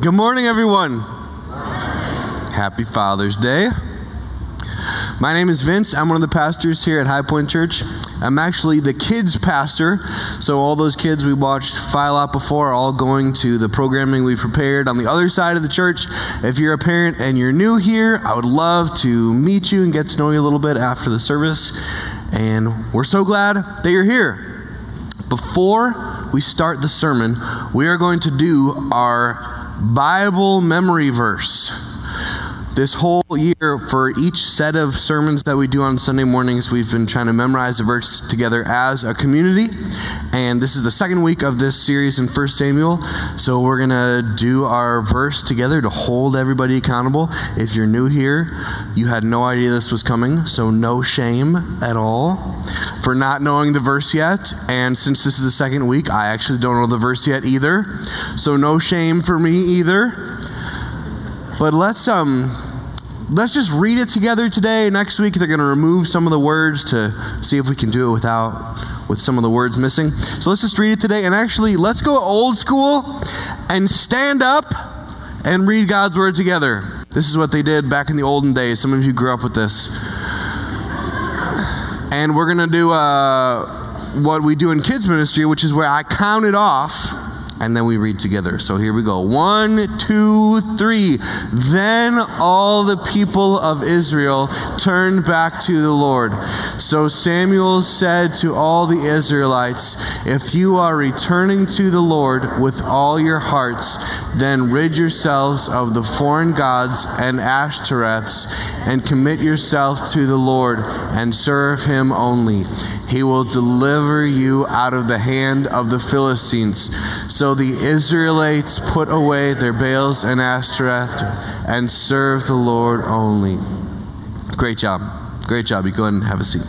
Good morning, everyone. Happy Father's Day. My name is Vince. I'm one of the pastors here at High Point Church. I'm actually the kids pastor. So, all those kids we watched file out before are all going to the programming we've prepared on the other side of the church. If you're a parent and you're new here, I would love to meet you and get to know you a little bit after the service. And we're so glad that you're here. Before we start the sermon, we are going to do our Bible memory verse. This whole year, for each set of sermons that we do on Sunday mornings, we've been trying to memorize the verse together as a community. And this is the second week of this series in 1 Samuel. So we're going to do our verse together to hold everybody accountable. If you're new here, you had no idea this was coming, so no shame at all for not knowing the verse yet. And since this is the second week, I actually don't know the verse yet either. So no shame for me either. But let's um let's just read it together today. Next week they're going to remove some of the words to see if we can do it without with some of the words missing. So let's just read it today and actually let's go old school and stand up and read God's word together. This is what they did back in the olden days. Some of you grew up with this. And we're going to do uh, what we do in kids ministry, which is where I count it off and then we read together. So here we go. One, two, three. Then all the people of Israel turned back to the Lord. So Samuel said to all the Israelites, If you are returning to the Lord with all your hearts, then rid yourselves of the foreign gods and Ashtoreths, and commit yourself to the Lord and serve him only. He will deliver you out of the hand of the Philistines. So the Israelites put away their Baals and Ashtoreth and served the Lord only. Great job. Great job. You go ahead and have a seat.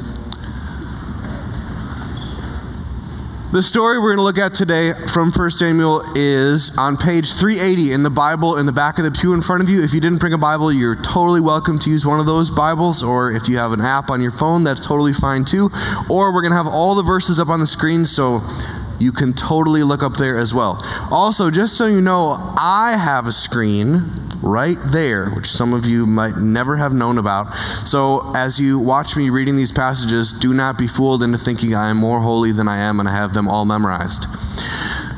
The story we're going to look at today from 1 Samuel is on page 380 in the Bible in the back of the pew in front of you. If you didn't bring a Bible, you're totally welcome to use one of those Bibles, or if you have an app on your phone, that's totally fine too. Or we're going to have all the verses up on the screen so you can totally look up there as well. Also, just so you know, I have a screen right there, which some of you might never have known about. So, as you watch me reading these passages, do not be fooled into thinking I am more holy than I am and I have them all memorized.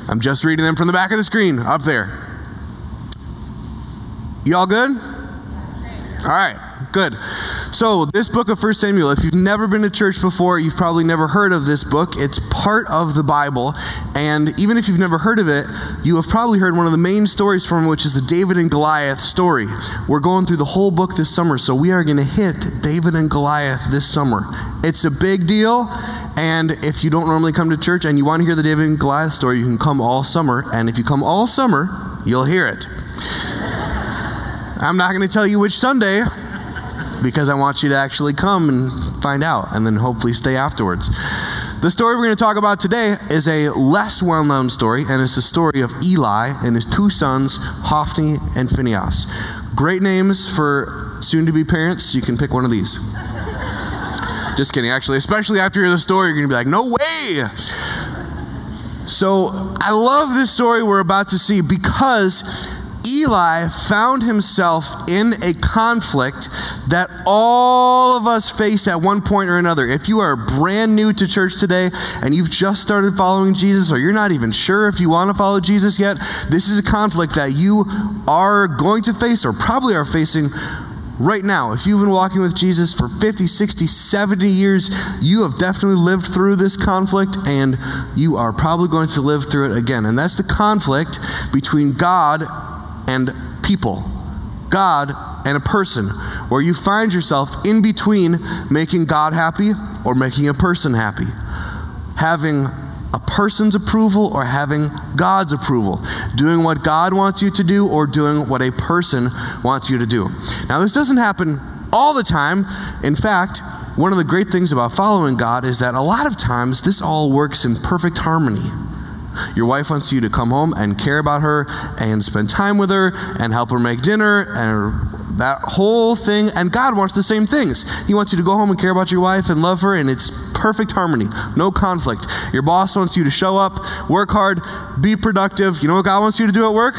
I'm just reading them from the back of the screen up there. You all good? All right. Good. So, this book of 1 Samuel, if you've never been to church before, you've probably never heard of this book. It's part of the Bible. And even if you've never heard of it, you have probably heard one of the main stories from it, which is the David and Goliath story. We're going through the whole book this summer, so we are going to hit David and Goliath this summer. It's a big deal. And if you don't normally come to church and you want to hear the David and Goliath story, you can come all summer. And if you come all summer, you'll hear it. I'm not going to tell you which Sunday because I want you to actually come and find out and then hopefully stay afterwards. The story we're going to talk about today is a less well known story, and it's the story of Eli and his two sons, Hophni and Phinehas. Great names for soon to be parents. You can pick one of these. Just kidding, actually, especially after you hear the story, you're going to be like, no way! So I love this story we're about to see because Eli found himself in a conflict that all of us face at one point or another. If you are brand new to church today and you've just started following Jesus, or you're not even sure if you want to follow Jesus yet, this is a conflict that you are going to face or probably are facing right now. If you've been walking with Jesus for 50, 60, 70 years, you have definitely lived through this conflict and you are probably going to live through it again. And that's the conflict between God and people, God and a person, where you find yourself in between making God happy or making a person happy, having a person's approval or having God's approval, doing what God wants you to do or doing what a person wants you to do. Now, this doesn't happen all the time. In fact, one of the great things about following God is that a lot of times this all works in perfect harmony. Your wife wants you to come home and care about her and spend time with her and help her make dinner and that whole thing. And God wants the same things. He wants you to go home and care about your wife and love her, and it's perfect harmony, no conflict. Your boss wants you to show up, work hard, be productive. You know what God wants you to do at work?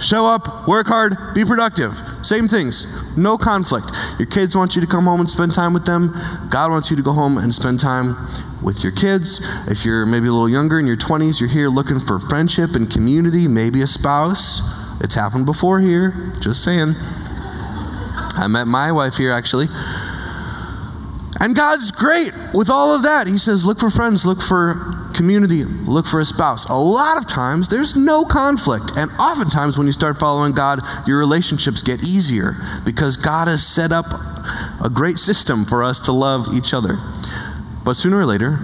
Show up, work hard, be productive. Same things. No conflict. Your kids want you to come home and spend time with them. God wants you to go home and spend time with your kids. If you're maybe a little younger in your 20s, you're here looking for friendship and community, maybe a spouse. It's happened before here. Just saying. I met my wife here actually. And God's great with all of that. He says, look for friends, look for community, look for a spouse. A lot of times, there's no conflict. And oftentimes, when you start following God, your relationships get easier because God has set up a great system for us to love each other. But sooner or later,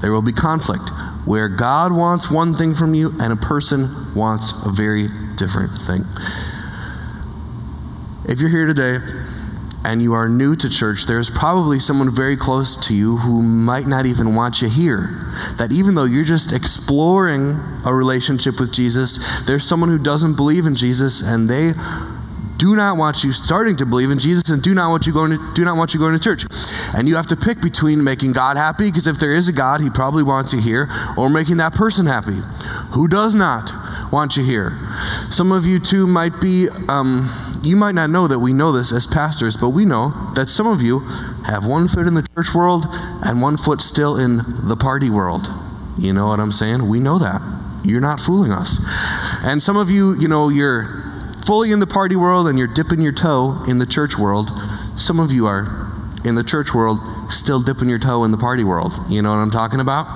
there will be conflict where God wants one thing from you and a person wants a very different thing. If you're here today and you are new to church, there's probably someone very close to you who might not even want you here. That even though you're just exploring a relationship with Jesus, there's someone who doesn't believe in Jesus and they do not want you starting to believe in Jesus and do not want you going to do not want you going to church. And you have to pick between making God happy because if there is a God, he probably wants you here or making that person happy. Who does not want you here? Some of you too might be um, you might not know that we know this as pastors, but we know that some of you have one foot in the church world and one foot still in the party world. You know what I'm saying? We know that. You're not fooling us. And some of you, you know, you're fully in the party world and you're dipping your toe in the church world. Some of you are in the church world still dipping your toe in the party world. You know what I'm talking about?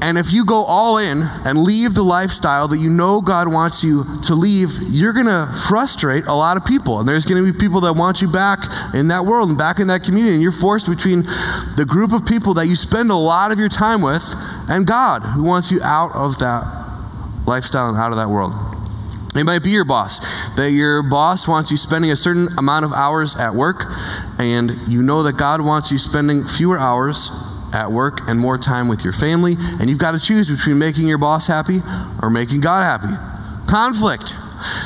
And if you go all in and leave the lifestyle that you know God wants you to leave, you're going to frustrate a lot of people. And there's going to be people that want you back in that world and back in that community. And you're forced between the group of people that you spend a lot of your time with and God, who wants you out of that lifestyle and out of that world. It might be your boss, that your boss wants you spending a certain amount of hours at work, and you know that God wants you spending fewer hours at work and more time with your family, and you've got to choose between making your boss happy or making God happy. Conflict.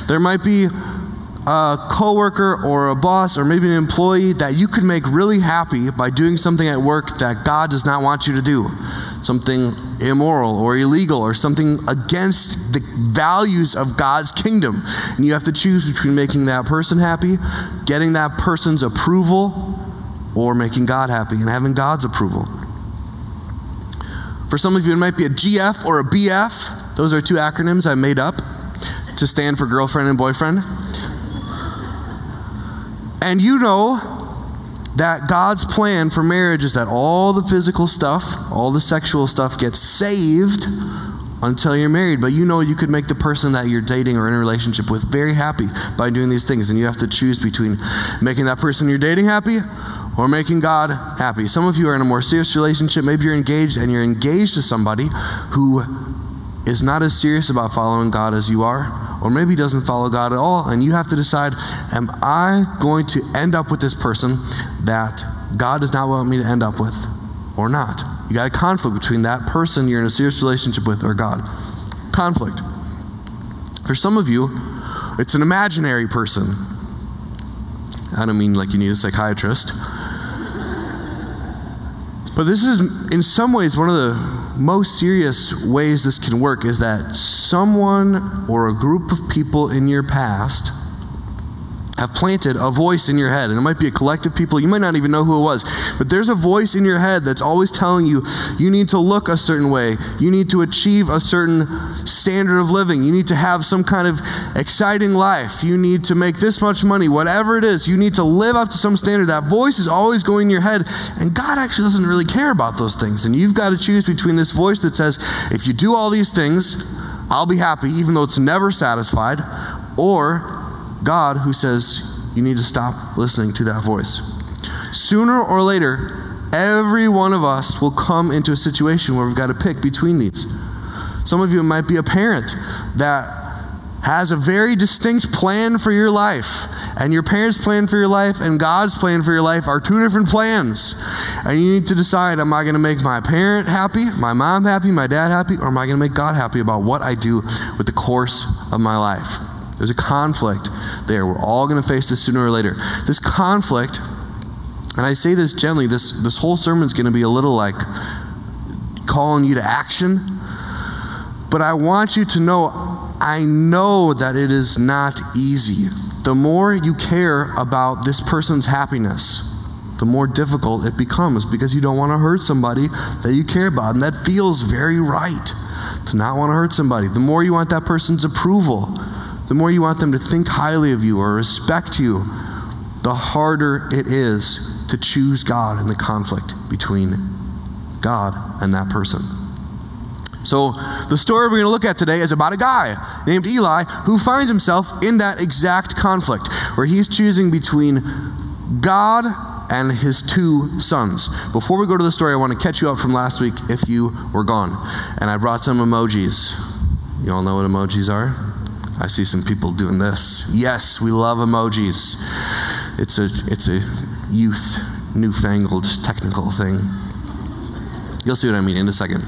There might be a coworker or a boss or maybe an employee that you could make really happy by doing something at work that God does not want you to do. Something immoral or illegal or something against the values of God's kingdom. And you have to choose between making that person happy, getting that person's approval, or making God happy and having God's approval. For some of you, it might be a GF or a BF. Those are two acronyms I made up to stand for girlfriend and boyfriend. And you know that God's plan for marriage is that all the physical stuff, all the sexual stuff gets saved until you're married. But you know you could make the person that you're dating or in a relationship with very happy by doing these things. And you have to choose between making that person you're dating happy or making God happy. Some of you are in a more serious relationship. Maybe you're engaged and you're engaged to somebody who is not as serious about following God as you are, or maybe doesn't follow God at all, and you have to decide Am I going to end up with this person that God does not want me to end up with, or not? You got a conflict between that person you're in a serious relationship with or God. Conflict. For some of you, it's an imaginary person. I don't mean like you need a psychiatrist. But this is, in some ways, one of the most serious ways this can work is that someone or a group of people in your past have planted a voice in your head. And it might be a collective people, you might not even know who it was. But there's a voice in your head that's always telling you you need to look a certain way. You need to achieve a certain standard of living. You need to have some kind of exciting life. You need to make this much money, whatever it is. You need to live up to some standard. That voice is always going in your head. And God actually doesn't really care about those things. And you've got to choose between this voice that says, if you do all these things, I'll be happy, even though it's never satisfied, or God who says you need to stop listening to that voice. Sooner or later, every one of us will come into a situation where we've got to pick between these. Some of you might be a parent that has a very distinct plan for your life. And your parents' plan for your life and God's plan for your life are two different plans. And you need to decide am I going to make my parent happy, my mom happy, my dad happy, or am I going to make God happy about what I do with the course of my life? There's a conflict there. We're all going to face this sooner or later. This conflict, and I say this gently, this, this whole sermon is going to be a little like calling you to action. But I want you to know I know that it is not easy. The more you care about this person's happiness, the more difficult it becomes because you don't want to hurt somebody that you care about. And that feels very right to not want to hurt somebody. The more you want that person's approval, the more you want them to think highly of you or respect you, the harder it is to choose God in the conflict between God and that person. So, the story we're going to look at today is about a guy named Eli who finds himself in that exact conflict where he's choosing between God and his two sons. Before we go to the story, I want to catch you up from last week if you were gone. And I brought some emojis. You all know what emojis are? I see some people doing this. Yes, we love emojis. It's a, it's a youth, newfangled, technical thing. You'll see what I mean in a second.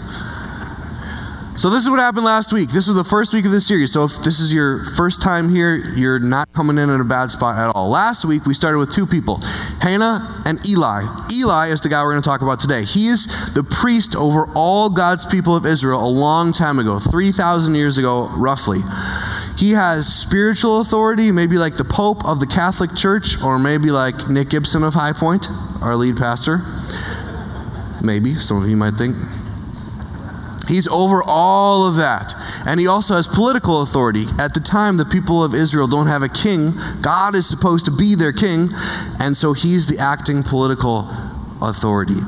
So, this is what happened last week. This was the first week of this series. So, if this is your first time here, you're not coming in at a bad spot at all. Last week, we started with two people Hannah and Eli. Eli is the guy we're going to talk about today. He is the priest over all God's people of Israel a long time ago, 3,000 years ago, roughly. He has spiritual authority, maybe like the Pope of the Catholic Church, or maybe like Nick Gibson of High Point, our lead pastor. Maybe, some of you might think. He's over all of that. And he also has political authority. At the time, the people of Israel don't have a king. God is supposed to be their king. And so he's the acting political authority.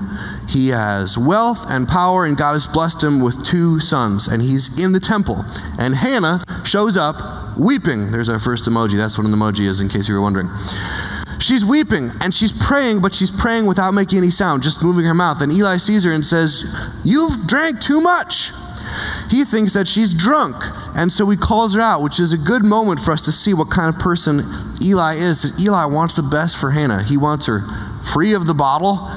He has wealth and power, and God has blessed him with two sons. And he's in the temple. And Hannah shows up weeping. There's our first emoji. That's what an emoji is, in case you were wondering. She's weeping and she's praying, but she's praying without making any sound, just moving her mouth. And Eli sees her and says, You've drank too much. He thinks that she's drunk. And so he calls her out, which is a good moment for us to see what kind of person Eli is. That Eli wants the best for Hannah. He wants her free of the bottle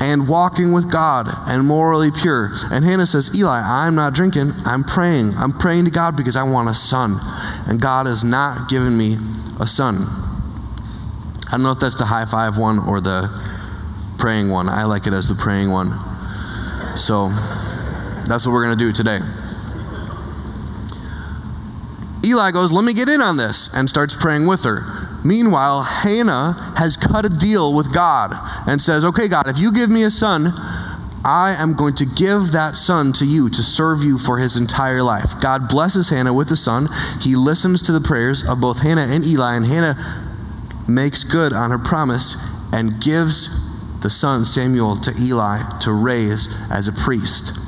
and walking with God and morally pure. And Hannah says, Eli, I'm not drinking. I'm praying. I'm praying to God because I want a son. And God has not given me a son. I don't know if that's the high five one or the praying one. I like it as the praying one. So that's what we're going to do today. Eli goes, Let me get in on this, and starts praying with her. Meanwhile, Hannah has cut a deal with God and says, Okay, God, if you give me a son, I am going to give that son to you to serve you for his entire life. God blesses Hannah with a son. He listens to the prayers of both Hannah and Eli, and Hannah makes good on her promise and gives the son Samuel to Eli to raise as a priest.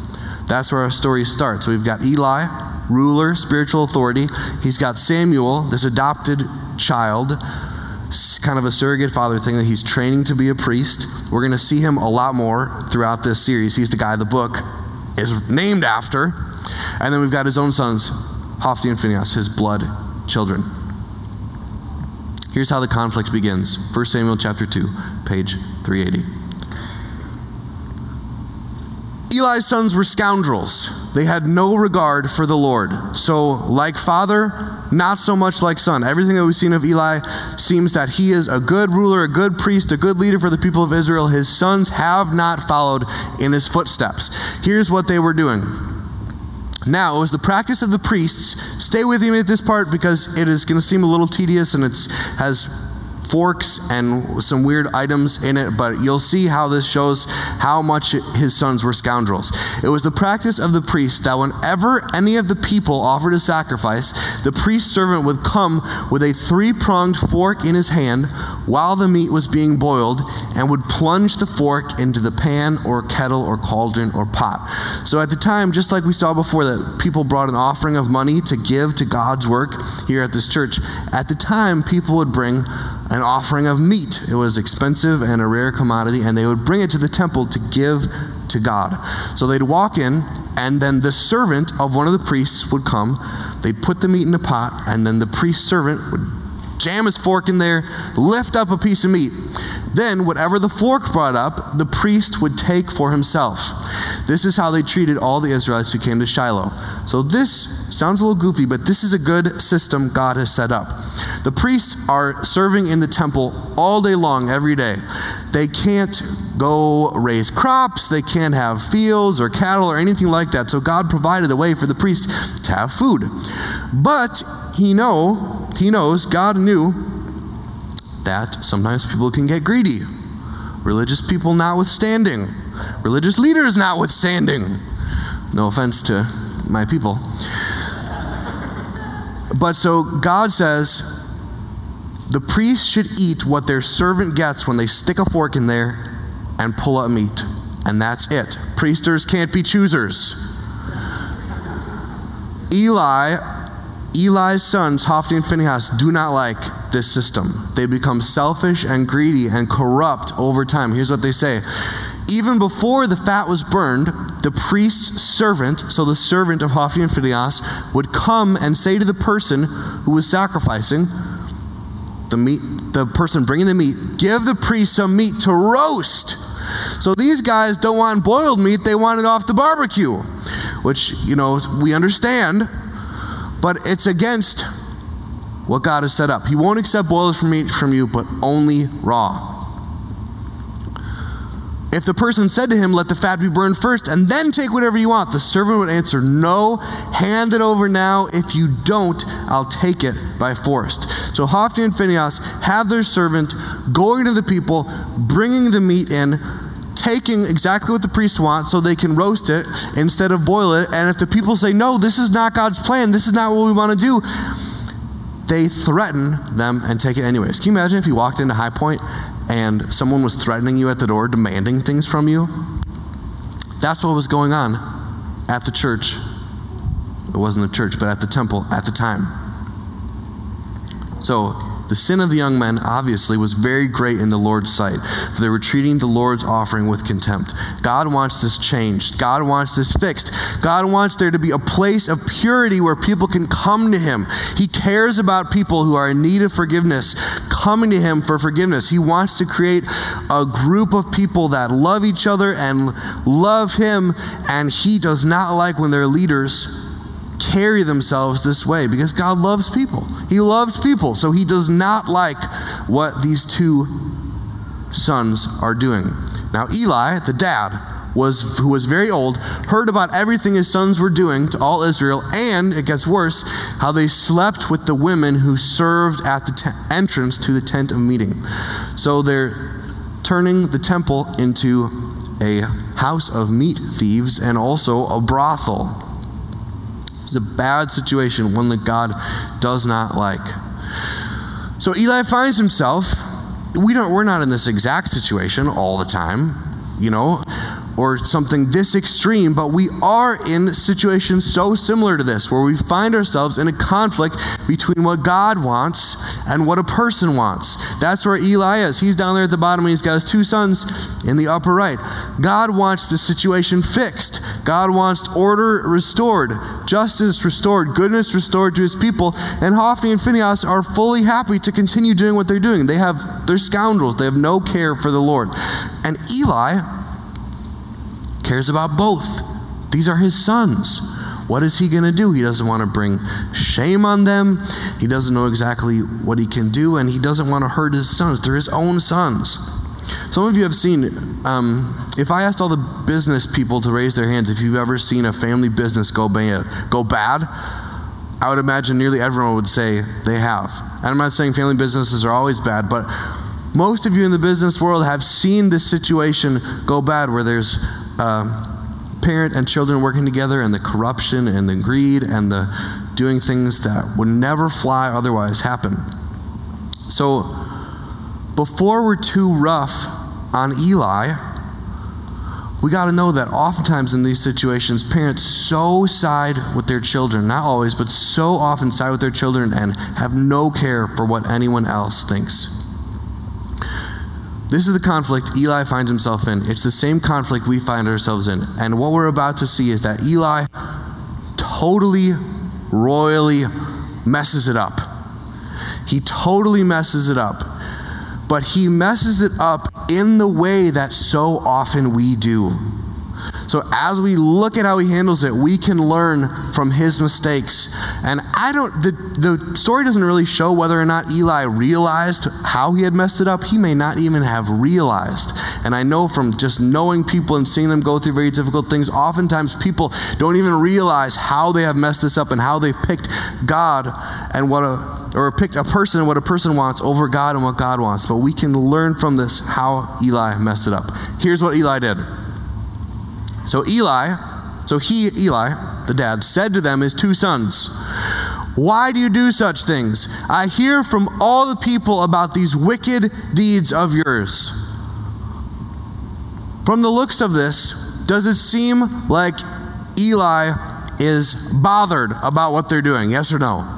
That's where our story starts. we've got Eli, ruler, spiritual authority. He's got Samuel, this adopted child, kind of a surrogate father thing that he's training to be a priest. We're going to see him a lot more throughout this series. He's the guy the book is named after. And then we've got his own sons, Hophni and Phinehas, his blood children. Here's how the conflict begins 1 Samuel chapter 2, page 380. Eli's sons were scoundrels. They had no regard for the Lord. So, like father, not so much like son. Everything that we've seen of Eli seems that he is a good ruler, a good priest, a good leader for the people of Israel. His sons have not followed in his footsteps. Here's what they were doing now, it was the practice of the priests. Stay with me at this part because it is going to seem a little tedious and it has forks and some weird items in it, but you'll see how this shows how much his sons were scoundrels. It was the practice of the priest that whenever any of the people offered a sacrifice, the priest servant would come with a three pronged fork in his hand while the meat was being boiled and would plunge the fork into the pan or kettle or cauldron or pot. So at the time, just like we saw before, that people brought an offering of money to give to God's work here at this church, at the time, people would bring an offering of meat. It was expensive and a rare commodity, and they would bring it to the temple to give to God. So they'd walk in, and then the servant of one of the priests would come. They'd put the meat in a pot, and then the priest servant would jam his fork in there, lift up a piece of meat. Then, whatever the fork brought up, the priest would take for himself. This is how they treated all the Israelites who came to Shiloh. So, this sounds a little goofy, but this is a good system God has set up. The priests are serving in the temple all day long, every day. They can't go raise crops, they can't have fields or cattle or anything like that. So God provided a way for the priests to have food. But he know, he knows, God knew that sometimes people can get greedy. Religious people notwithstanding, religious leaders notwithstanding. No offense to my people. But so God says the priest should eat what their servant gets when they stick a fork in there and pull up meat. And that's it. Priesters can't be choosers. Eli Eli's sons, Hophni and Phinehas, do not like this system. They become selfish and greedy and corrupt over time. Here's what they say Even before the fat was burned, the priest's servant, so the servant of Hophni and Phinehas, would come and say to the person who was sacrificing, the meat, the person bringing the meat, give the priest some meat to roast. So these guys don't want boiled meat, they want it off the barbecue, which, you know, we understand but it's against what God has set up. He won't accept boiled meat from you, but only raw. If the person said to him, Let the fat be burned first, and then take whatever you want, the servant would answer, No, hand it over now. If you don't, I'll take it by force. So Hophni and Phinehas have their servant going to the people, bringing the meat in, taking exactly what the priests want so they can roast it instead of boil it. And if the people say, no, this is not God's plan, this is not what we want to do, they threaten them and take it anyways. Can you imagine if you walked into High Point and someone was threatening you at the door, demanding things from you? That's what was going on at the church. It wasn't the church, but at the temple at the time. So the sin of the young men, obviously, was very great in the Lord's sight, for they were treating the Lord's offering with contempt. God wants this changed. God wants this fixed. God wants there to be a place of purity where people can come to Him. He cares about people who are in need of forgiveness coming to Him for forgiveness. He wants to create a group of people that love each other and love Him, and He does not like when their leaders carry themselves this way because God loves people. He loves people. So he does not like what these two sons are doing. Now, Eli, the dad, was, who was very old, heard about everything his sons were doing to all Israel, and it gets worse, how they slept with the women who served at the entrance to the tent of meeting. So they're turning the temple into a house of meat thieves and also a brothel. It's a bad situation, one that God does not like. So Eli finds himself, we don't, we're not in this exact situation all the time, you know, or something this extreme, but we are in situations so similar to this where we find ourselves in a conflict between what God wants and what a person wants. That's where Eli is. He's down there at the bottom and he's got his two sons in the upper right. God wants the situation fixed. God wants order restored, justice restored, goodness restored to his people. And Hophni and Phinehas are fully happy to continue doing what they're doing. They have they're scoundrels. They have no care for the Lord. And Eli cares about both. These are his sons. What is he going to do? He doesn't want to bring shame on them. He doesn't know exactly what he can do, and he doesn't want to hurt his sons. They're his own sons. Some of you have seen, um, if I asked all the business people to raise their hands, if you've ever seen a family business go bad, go bad, I would imagine nearly everyone would say they have. And I'm not saying family businesses are always bad, but most of you in the business world have seen this situation go bad where there's uh, parent and children working together and the corruption and the greed and the doing things that would never fly otherwise happen. So, before we're too rough on Eli, we got to know that oftentimes in these situations, parents so side with their children, not always, but so often side with their children and have no care for what anyone else thinks. This is the conflict Eli finds himself in. It's the same conflict we find ourselves in. And what we're about to see is that Eli totally, royally messes it up. He totally messes it up. But he messes it up in the way that so often we do. So as we look at how he handles it, we can learn from his mistakes. And I don't, the, the story doesn't really show whether or not Eli realized how he had messed it up. He may not even have realized. And I know from just knowing people and seeing them go through very difficult things, oftentimes people don't even realize how they have messed this up and how they've picked God and what a or picked a person and what a person wants over God and what God wants. But we can learn from this how Eli messed it up. Here's what Eli did. So Eli, so he, Eli, the dad, said to them, his two sons, Why do you do such things? I hear from all the people about these wicked deeds of yours. From the looks of this, does it seem like Eli is bothered about what they're doing? Yes or no?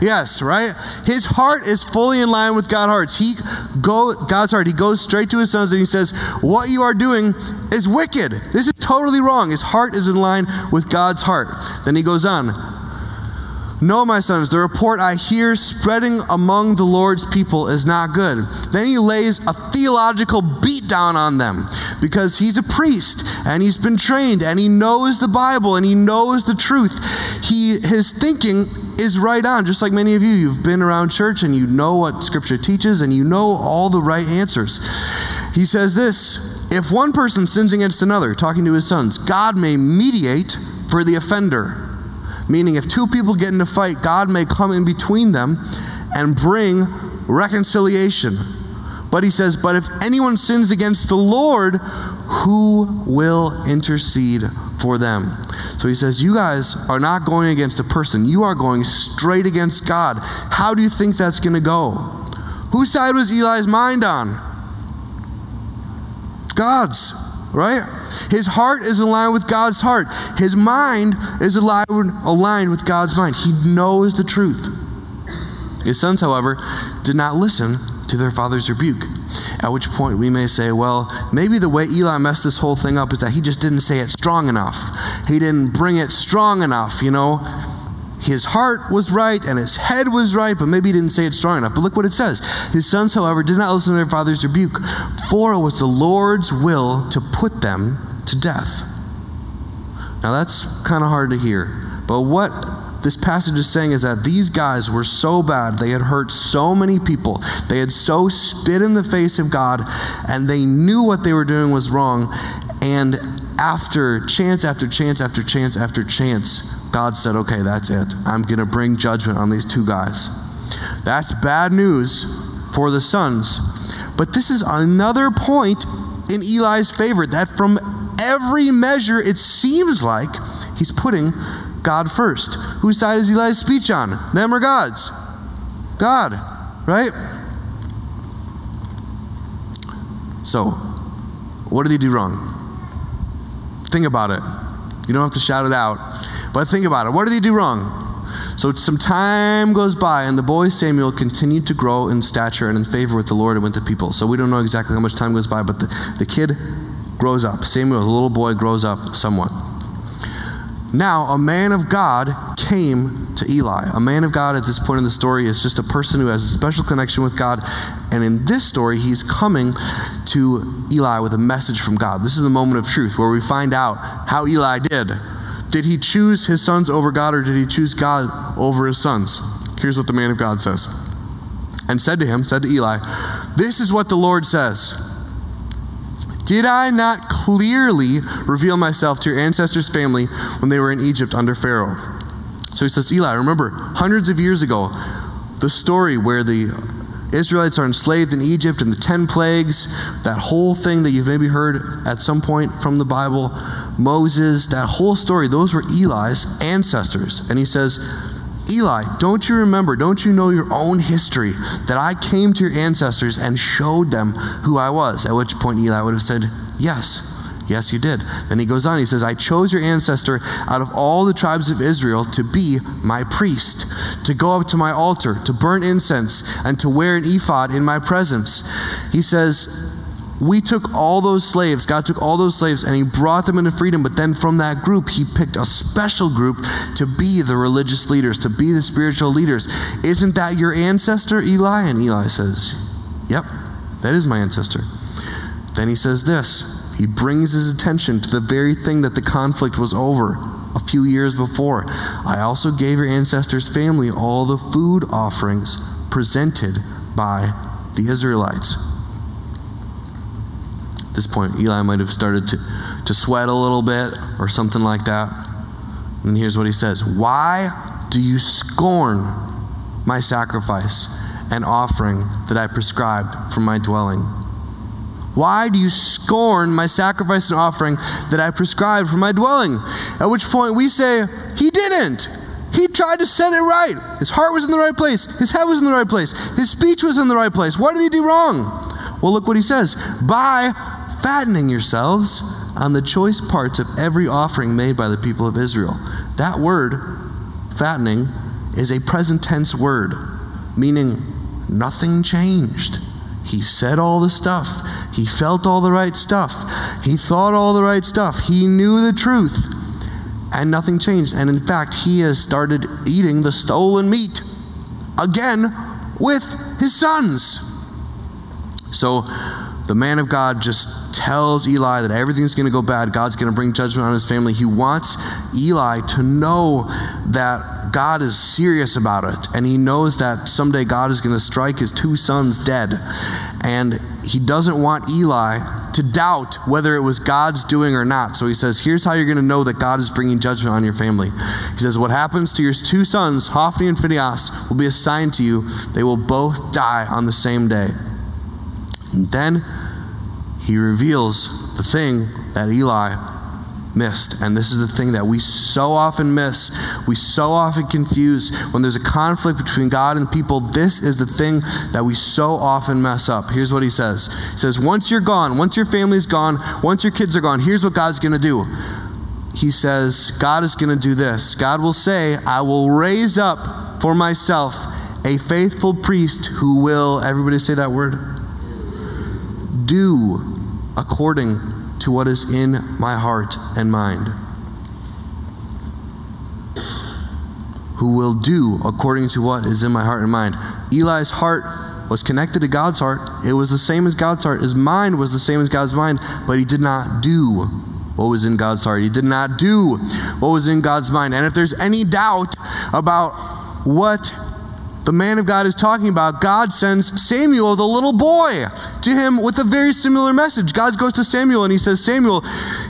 Yes, right? His heart is fully in line with God's heart. He go God's heart. He goes straight to his sons and he says, "What you are doing is wicked. This is totally wrong." His heart is in line with God's heart. Then he goes on. No, my sons, the report I hear spreading among the Lord's people is not good. Then he lays a theological beatdown on them because he's a priest and he's been trained and he knows the Bible and he knows the truth. He, his thinking is right on, just like many of you. You've been around church and you know what Scripture teaches and you know all the right answers. He says this If one person sins against another, talking to his sons, God may mediate for the offender. Meaning, if two people get in a fight, God may come in between them and bring reconciliation. But he says, But if anyone sins against the Lord, who will intercede for them? So he says, You guys are not going against a person, you are going straight against God. How do you think that's going to go? Whose side was Eli's mind on? God's, right? His heart is aligned with God's heart. His mind is aligned with God's mind. He knows the truth. His sons, however, did not listen to their father's rebuke. At which point we may say, well, maybe the way Eli messed this whole thing up is that he just didn't say it strong enough. He didn't bring it strong enough, you know. His heart was right and his head was right, but maybe he didn't say it strong enough. But look what it says. His sons, however, did not listen to their father's rebuke, for it was the Lord's will to put them to death. Now that's kind of hard to hear. But what this passage is saying is that these guys were so bad, they had hurt so many people, they had so spit in the face of God, and they knew what they were doing was wrong. And after chance after chance after chance after chance, God said, okay, that's it. I'm going to bring judgment on these two guys. That's bad news for the sons. But this is another point in Eli's favor that from every measure, it seems like he's putting God first. Whose side is Eli's speech on? Them or God's? God, right? So, what did he do wrong? Think about it. You don't have to shout it out, but think about it. What did he do wrong? So some time goes by, and the boy Samuel continued to grow in stature and in favor with the Lord and with the people. So we don't know exactly how much time goes by, but the, the kid grows up. Samuel, the little boy, grows up somewhat. Now, a man of God came to Eli. A man of God at this point in the story is just a person who has a special connection with God. And in this story, he's coming to Eli with a message from God. This is the moment of truth where we find out how Eli did. Did he choose his sons over God or did he choose God over his sons? Here's what the man of God says. And said to him, said to Eli, This is what the Lord says. Did I not clearly reveal myself to your ancestors' family when they were in Egypt under Pharaoh? So he says, Eli, remember, hundreds of years ago, the story where the Israelites are enslaved in Egypt and the 10 plagues, that whole thing that you've maybe heard at some point from the Bible, Moses, that whole story, those were Eli's ancestors. And he says, Eli, don't you remember, don't you know your own history that I came to your ancestors and showed them who I was? At which point Eli would have said, Yes, yes, you did. Then he goes on, he says, I chose your ancestor out of all the tribes of Israel to be my priest, to go up to my altar, to burn incense, and to wear an ephod in my presence. He says, we took all those slaves, God took all those slaves and he brought them into freedom. But then from that group, he picked a special group to be the religious leaders, to be the spiritual leaders. Isn't that your ancestor, Eli? And Eli says, Yep, that is my ancestor. Then he says this He brings his attention to the very thing that the conflict was over a few years before. I also gave your ancestors' family all the food offerings presented by the Israelites. This point, Eli might have started to, to sweat a little bit or something like that. And here's what he says Why do you scorn my sacrifice and offering that I prescribed for my dwelling? Why do you scorn my sacrifice and offering that I prescribed for my dwelling? At which point we say, He didn't. He tried to set it right. His heart was in the right place. His head was in the right place. His speech was in the right place. What did he do wrong? Well, look what he says. By fattening yourselves on the choice parts of every offering made by the people of Israel. That word, fattening, is a present tense word, meaning nothing changed. He said all the stuff. He felt all the right stuff. He thought all the right stuff. He knew the truth. And nothing changed. And in fact, he has started eating the stolen meat again with his sons. So the man of God just tells Eli that everything's going to go bad. God's going to bring judgment on his family. He wants Eli to know that God is serious about it. And he knows that someday God is going to strike his two sons dead. And he doesn't want Eli to doubt whether it was God's doing or not. So he says, Here's how you're going to know that God is bringing judgment on your family. He says, What happens to your two sons, Hophni and Phinehas, will be assigned to you. They will both die on the same day. And then he reveals the thing that Eli missed. And this is the thing that we so often miss. We so often confuse. When there's a conflict between God and people, this is the thing that we so often mess up. Here's what he says He says, Once you're gone, once your family's gone, once your kids are gone, here's what God's going to do. He says, God is going to do this. God will say, I will raise up for myself a faithful priest who will, everybody say that word, do according to what is in my heart and mind. Who will do according to what is in my heart and mind. Eli's heart was connected to God's heart. It was the same as God's heart. His mind was the same as God's mind, but he did not do what was in God's heart. He did not do what was in God's mind. And if there's any doubt about what the man of God is talking about, God sends Samuel, the little boy, to him with a very similar message. God goes to Samuel and he says, Samuel,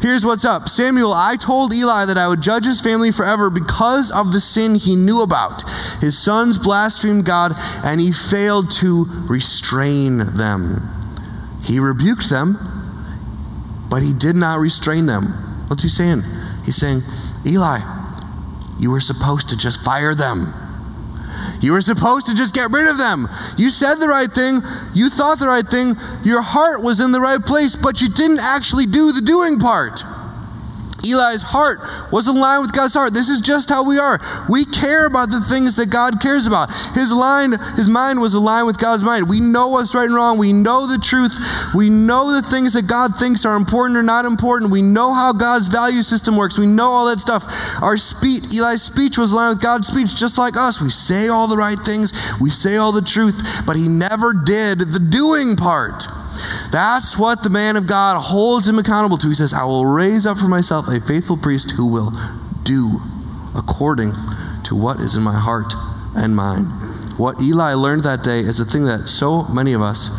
here's what's up. Samuel, I told Eli that I would judge his family forever because of the sin he knew about. His sons blasphemed God and he failed to restrain them. He rebuked them, but he did not restrain them. What's he saying? He's saying, Eli, you were supposed to just fire them. You were supposed to just get rid of them. You said the right thing. You thought the right thing. Your heart was in the right place, but you didn't actually do the doing part. Eli's heart was in line with God's heart. This is just how we are. We care about the things that God cares about. His line, his mind was aligned with God's mind. We know what's right and wrong. We know the truth. We know the things that God thinks are important or not important. We know how God's value system works. We know all that stuff. Our speech, Eli's speech was aligned with God's speech, just like us. We say all the right things. We say all the truth, but he never did the doing part. That's what the man of God holds him accountable to. He says, I will raise up for myself a faithful priest who will do according to what is in my heart and mind. What Eli learned that day is the thing that so many of us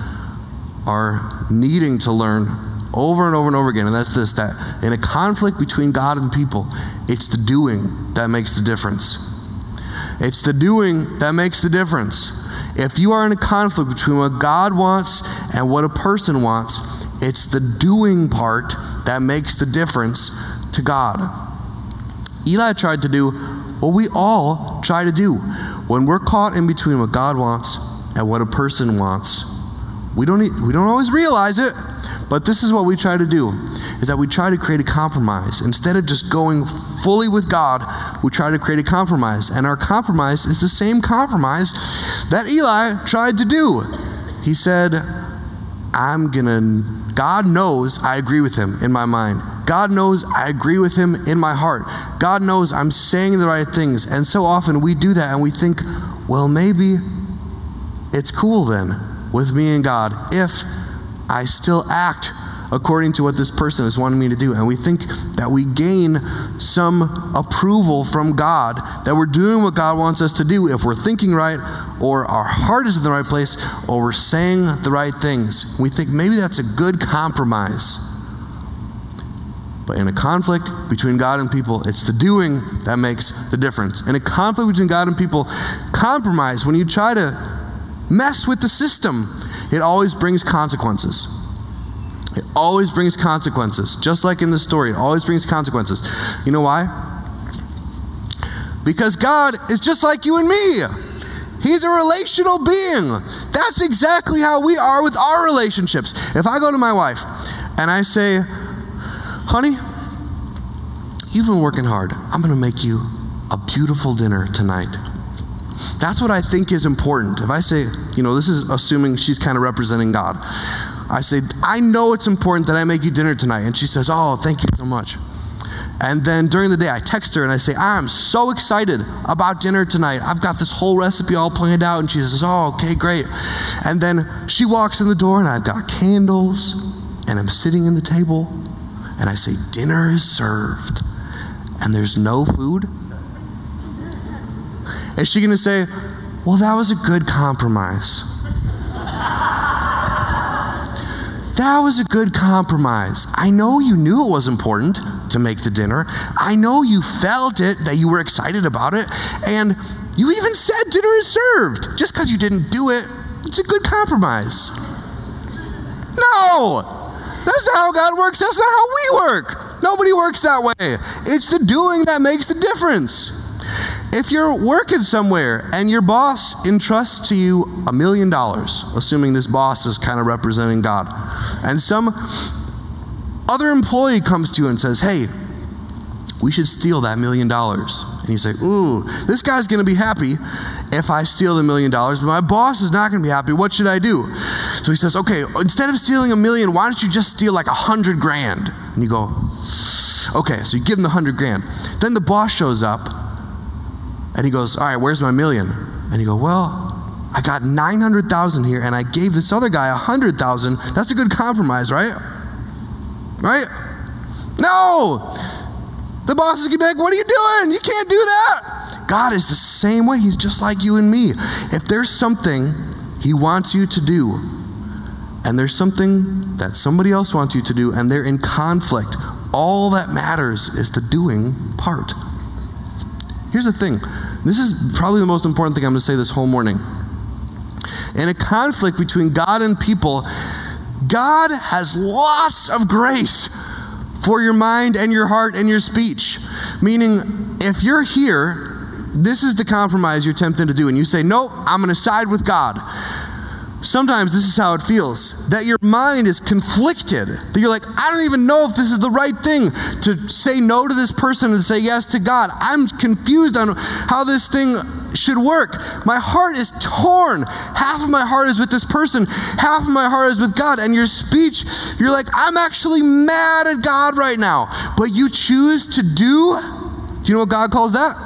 are needing to learn over and over and over again, and that's this that in a conflict between God and people, it's the doing that makes the difference. It's the doing that makes the difference. If you are in a conflict between what God wants and what a person wants, it's the doing part that makes the difference to God. Eli tried to do what we all try to do. When we're caught in between what God wants and what a person wants, we don't, we don't always realize it, but this is what we try to do is that we try to create a compromise. Instead of just going fully with God, we try to create a compromise. And our compromise is the same compromise that Eli tried to do. He said, I'm going to, God knows I agree with him in my mind. God knows I agree with him in my heart. God knows I'm saying the right things. And so often we do that and we think, well, maybe it's cool then with me and God if I still act according to what this person is wanting me to do. And we think that we gain some approval from God, that we're doing what God wants us to do if we're thinking right, or our heart is in the right place, or we're saying the right things. We think maybe that's a good compromise. But in a conflict between God and people, it's the doing that makes the difference. In a conflict between God and people, compromise, when you try to mess with the system, it always brings consequences. It always brings consequences. Just like in the story, it always brings consequences. You know why? Because God is just like you and me. He's a relational being. That's exactly how we are with our relationships. If I go to my wife and I say, honey, you've been working hard. I'm going to make you a beautiful dinner tonight. That's what I think is important. If I say, you know, this is assuming she's kind of representing God. I say, I know it's important that I make you dinner tonight. And she says, Oh, thank you so much. And then during the day, I text her and I say, I'm so excited about dinner tonight. I've got this whole recipe all planned out. And she says, Oh, okay, great. And then she walks in the door and I've got candles and I'm sitting in the table and I say, Dinner is served. And there's no food. Is she going to say, Well, that was a good compromise? That was a good compromise. I know you knew it was important to make the dinner. I know you felt it, that you were excited about it, and you even said dinner is served. Just because you didn't do it, it's a good compromise. No! That's not how God works. That's not how we work. Nobody works that way. It's the doing that makes the difference. If you're working somewhere and your boss entrusts to you a million dollars, assuming this boss is kind of representing God, and some other employee comes to you and says, Hey, we should steal that million dollars. And you say, Ooh, this guy's going to be happy if I steal the million dollars, but my boss is not going to be happy. What should I do? So he says, Okay, instead of stealing a million, why don't you just steal like a hundred grand? And you go, Okay, so you give him the hundred grand. Then the boss shows up and he goes, All right, where's my million? And you go, Well, I got 900,000 here and I gave this other guy 100,000. That's a good compromise, right? Right? No! The boss is to be like, What are you doing? You can't do that. God is the same way. He's just like you and me. If there's something He wants you to do, and there's something that somebody else wants you to do, and they're in conflict, all that matters is the doing part. Here's the thing this is probably the most important thing I'm going to say this whole morning. In a conflict between God and people, God has lots of grace for your mind and your heart and your speech. Meaning, if you're here, this is the compromise you're tempted to do, and you say, Nope, I'm going to side with God. Sometimes this is how it feels that your mind is conflicted. That you're like, I don't even know if this is the right thing to say no to this person and say yes to God. I'm confused on how this thing should work. My heart is torn. Half of my heart is with this person, half of my heart is with God. And your speech, you're like, I'm actually mad at God right now. But you choose to do, do you know what God calls that?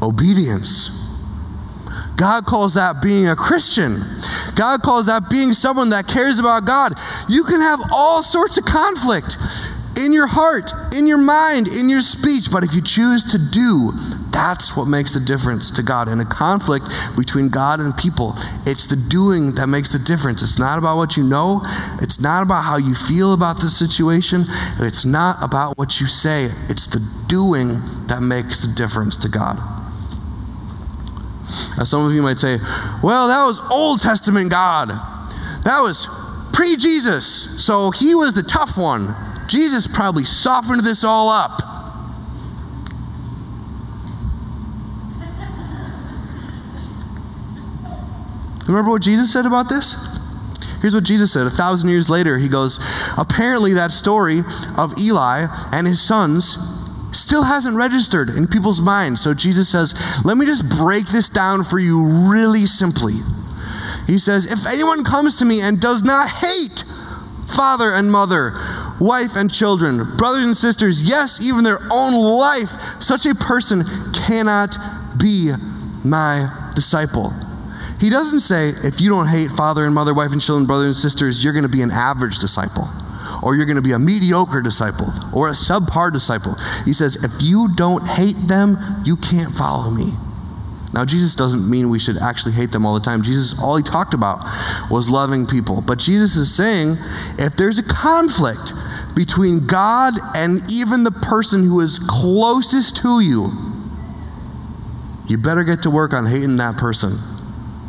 Obedience. God calls that being a Christian. God calls that being someone that cares about God. You can have all sorts of conflict in your heart, in your mind, in your speech, but if you choose to do, that's what makes the difference to God. In a conflict between God and people, it's the doing that makes the difference. It's not about what you know, it's not about how you feel about the situation, it's not about what you say, it's the doing that makes the difference to God. Now, some of you might say, well, that was Old Testament God. That was pre Jesus. So he was the tough one. Jesus probably softened this all up. Remember what Jesus said about this? Here's what Jesus said. A thousand years later, he goes, Apparently, that story of Eli and his sons still hasn't registered in people's minds. So Jesus says, Let me just break this down for you really simply. He says, If anyone comes to me and does not hate father and mother, wife and children, brothers and sisters, yes, even their own life, such a person cannot be my disciple. He doesn't say, if you don't hate father and mother, wife and children, brothers and sisters, you're going to be an average disciple. Or you're going to be a mediocre disciple or a subpar disciple. He says, if you don't hate them, you can't follow me. Now, Jesus doesn't mean we should actually hate them all the time. Jesus, all he talked about was loving people. But Jesus is saying if there's a conflict between God and even the person who is closest to you, you better get to work on hating that person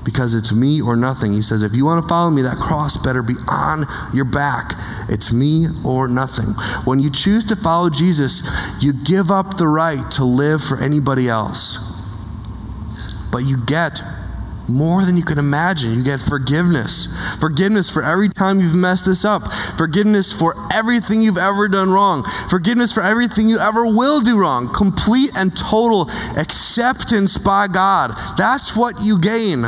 because it's me or nothing. He says, if you want to follow me, that cross better be on your back. It's me or nothing. When you choose to follow Jesus, you give up the right to live for anybody else but you get more than you can imagine. You get forgiveness. Forgiveness for every time you've messed this up. Forgiveness for everything you've ever done wrong. Forgiveness for everything you ever will do wrong. Complete and total acceptance by God. That's what you gain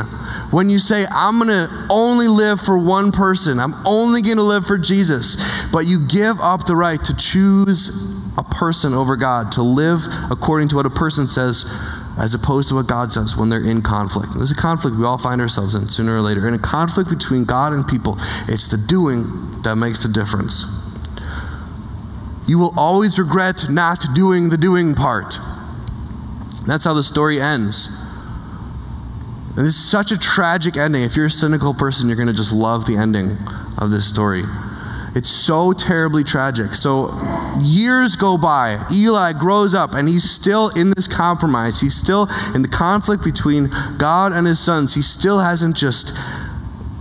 when you say, I'm going to only live for one person. I'm only going to live for Jesus. But you give up the right to choose a person over God, to live according to what a person says as opposed to what God says when they're in conflict. There's a conflict we all find ourselves in sooner or later. In a conflict between God and people, it's the doing that makes the difference. You will always regret not doing the doing part. That's how the story ends. And this is such a tragic ending. If you're a cynical person, you're going to just love the ending of this story. It's so terribly tragic. So years go by. Eli grows up and he's still in this compromise. He's still in the conflict between God and his sons. He still hasn't just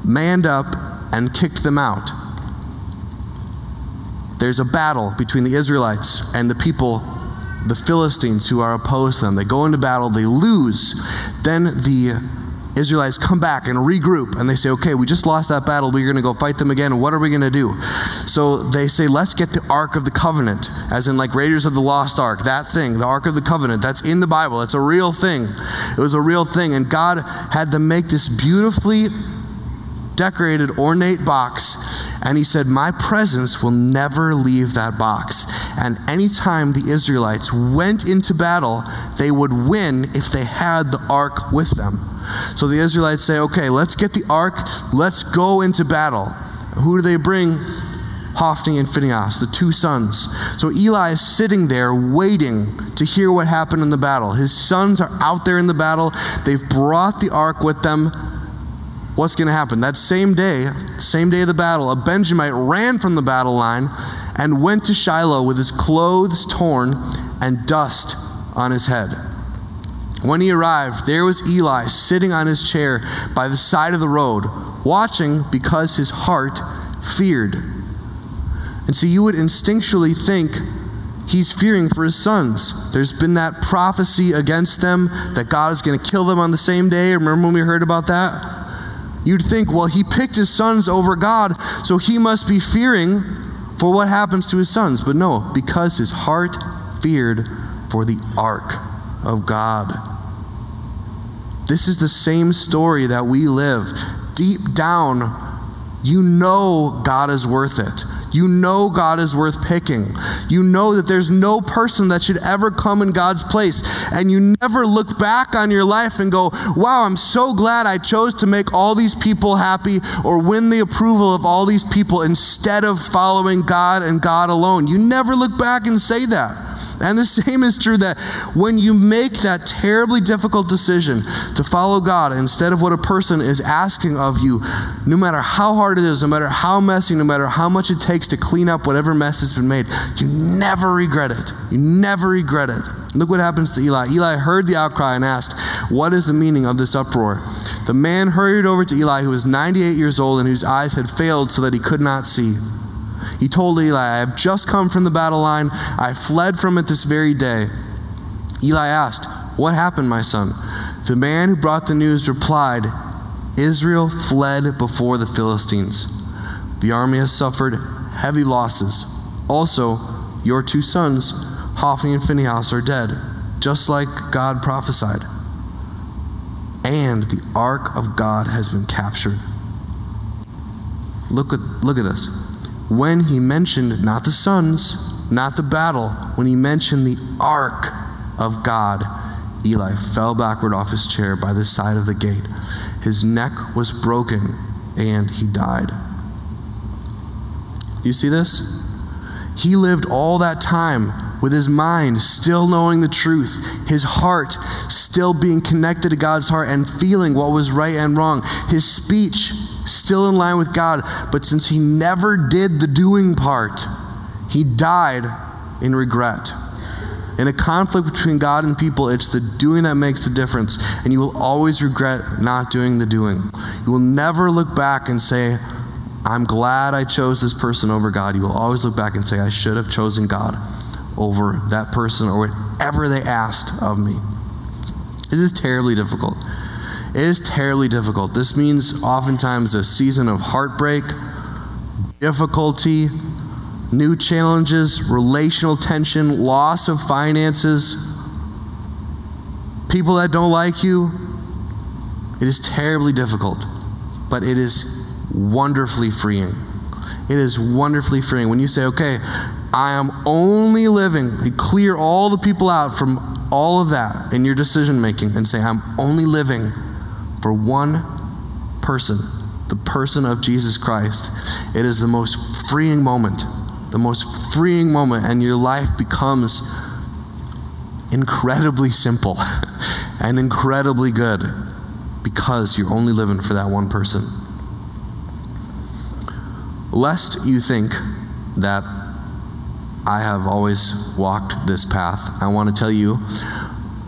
manned up and kicked them out. There's a battle between the Israelites and the people, the Philistines, who are opposed to them. They go into battle, they lose. Then the Israelites come back and regroup and they say, okay, we just lost that battle. We're going to go fight them again. What are we going to do? So they say, let's get the Ark of the Covenant, as in like Raiders of the Lost Ark, that thing, the Ark of the Covenant. That's in the Bible. It's a real thing. It was a real thing. And God had them make this beautifully decorated, ornate box. And he said, My presence will never leave that box. And anytime the Israelites went into battle, they would win if they had the ark with them. So the Israelites say, Okay, let's get the ark, let's go into battle. Who do they bring? Hophni and Phinehas, the two sons. So Eli is sitting there waiting to hear what happened in the battle. His sons are out there in the battle. They've brought the ark with them what's going to happen? That same day, same day of the battle, a Benjamite ran from the battle line and went to Shiloh with his clothes torn and dust on his head. When he arrived, there was Eli sitting on his chair by the side of the road, watching because his heart feared. And so you would instinctually think he's fearing for his sons. There's been that prophecy against them that God is going to kill them on the same day. Remember when we heard about that? You'd think, well, he picked his sons over God, so he must be fearing for what happens to his sons. But no, because his heart feared for the ark of God. This is the same story that we live. Deep down, you know God is worth it. You know God is worth picking. You know that there's no person that should ever come in God's place. And you never look back on your life and go, wow, I'm so glad I chose to make all these people happy or win the approval of all these people instead of following God and God alone. You never look back and say that. And the same is true that when you make that terribly difficult decision to follow God instead of what a person is asking of you, no matter how hard it is, no matter how messy, no matter how much it takes to clean up whatever mess has been made, you never regret it. You never regret it. Look what happens to Eli. Eli heard the outcry and asked, What is the meaning of this uproar? The man hurried over to Eli, who was 98 years old and whose eyes had failed so that he could not see. He told Eli, I have just come from the battle line. I fled from it this very day. Eli asked, What happened, my son? The man who brought the news replied, Israel fled before the Philistines. The army has suffered heavy losses. Also, your two sons, Hophni and Phinehas, are dead, just like God prophesied. And the ark of God has been captured. Look at, look at this when he mentioned not the sons, not the battle, when he mentioned the ark of God, Eli fell backward off his chair by the side of the gate. His neck was broken and he died. You see this? He lived all that time with his mind still knowing the truth, his heart still being connected to God's heart and feeling what was right and wrong, his speech still in line with God. But since he never did the doing part, he died in regret. In a conflict between God and people, it's the doing that makes the difference. And you will always regret not doing the doing. You will never look back and say, I'm glad I chose this person over God. You will always look back and say, I should have chosen God over that person or whatever they asked of me. This is terribly difficult. It is terribly difficult. This means oftentimes a season of heartbreak, difficulty, new challenges, relational tension, loss of finances, people that don't like you. It is terribly difficult, but it is wonderfully freeing. It is wonderfully freeing when you say, okay, I am only living, clear all the people out from all of that in your decision making and say, I'm only living for one person, the person of Jesus Christ. It is the most freeing moment the most freeing moment, and your life becomes incredibly simple and incredibly good because you're only living for that one person. Lest you think that I have always walked this path, I want to tell you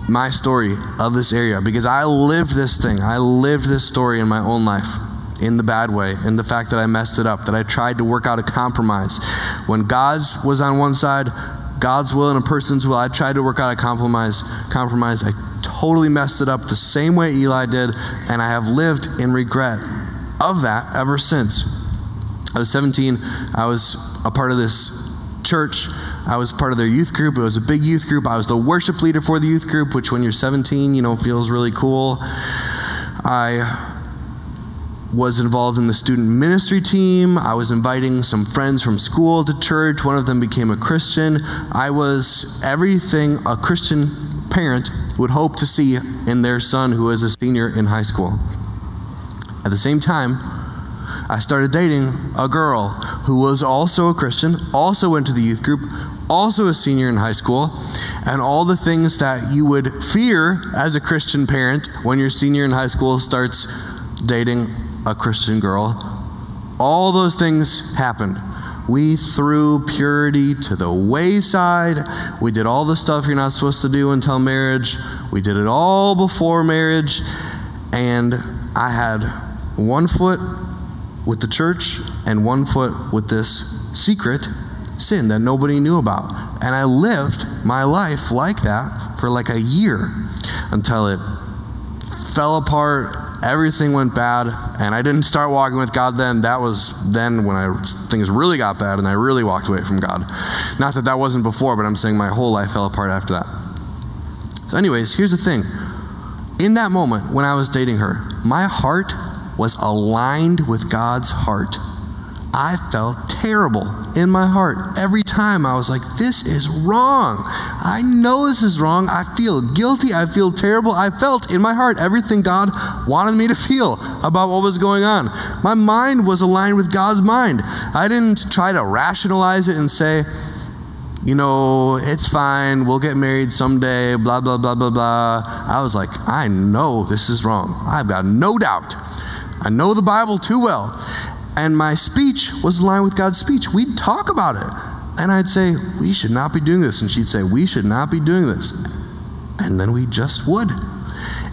my story of this area because I lived this thing. I lived this story in my own life in the bad way, in the fact that I messed it up, that I tried to work out a compromise. When God's was on one side, God's will and a person's will, I tried to work out a compromise. Compromise. I totally messed it up the same way Eli did, and I have lived in regret of that ever since. I was 17. I was a part of this church. I was part of their youth group. It was a big youth group. I was the worship leader for the youth group, which when you're 17, you know, feels really cool. I was involved in the student ministry team. I was inviting some friends from school to church. One of them became a Christian. I was everything a Christian parent would hope to see in their son who was a senior in high school. At the same time, I started dating a girl who was also a Christian, also went to the youth group, also a senior in high school, and all the things that you would fear as a Christian parent when your senior in high school starts dating a Christian girl. All those things happened. We threw purity to the wayside. We did all the stuff you're not supposed to do until marriage. We did it all before marriage. And I had one foot with the church and one foot with this secret sin that nobody knew about. And I lived my life like that for like a year until it fell apart everything went bad, and I didn't start walking with God then. That was then when I, things really got bad and I really walked away from God. Not that that wasn't before, but I'm saying my whole life fell apart after that. So, anyways, here's the thing. In that moment when I was dating her, my heart was aligned with God's heart. I felt terrible in my heart. Every time I was like, this is wrong. I know this is wrong. I feel guilty. I feel terrible. I felt in my heart everything God wanted me to feel about what was going on. My mind was aligned with God's mind. I didn't try to rationalize it and say, you know, it's fine. We'll get married someday, blah, blah, blah, blah, blah. I was like, I know this is wrong. I've got no doubt. I know the Bible too well and my speech was in line with God's speech. We'd talk about it. And I'd say, We should not be doing this. And she'd say, We should not be doing this. And then we just would.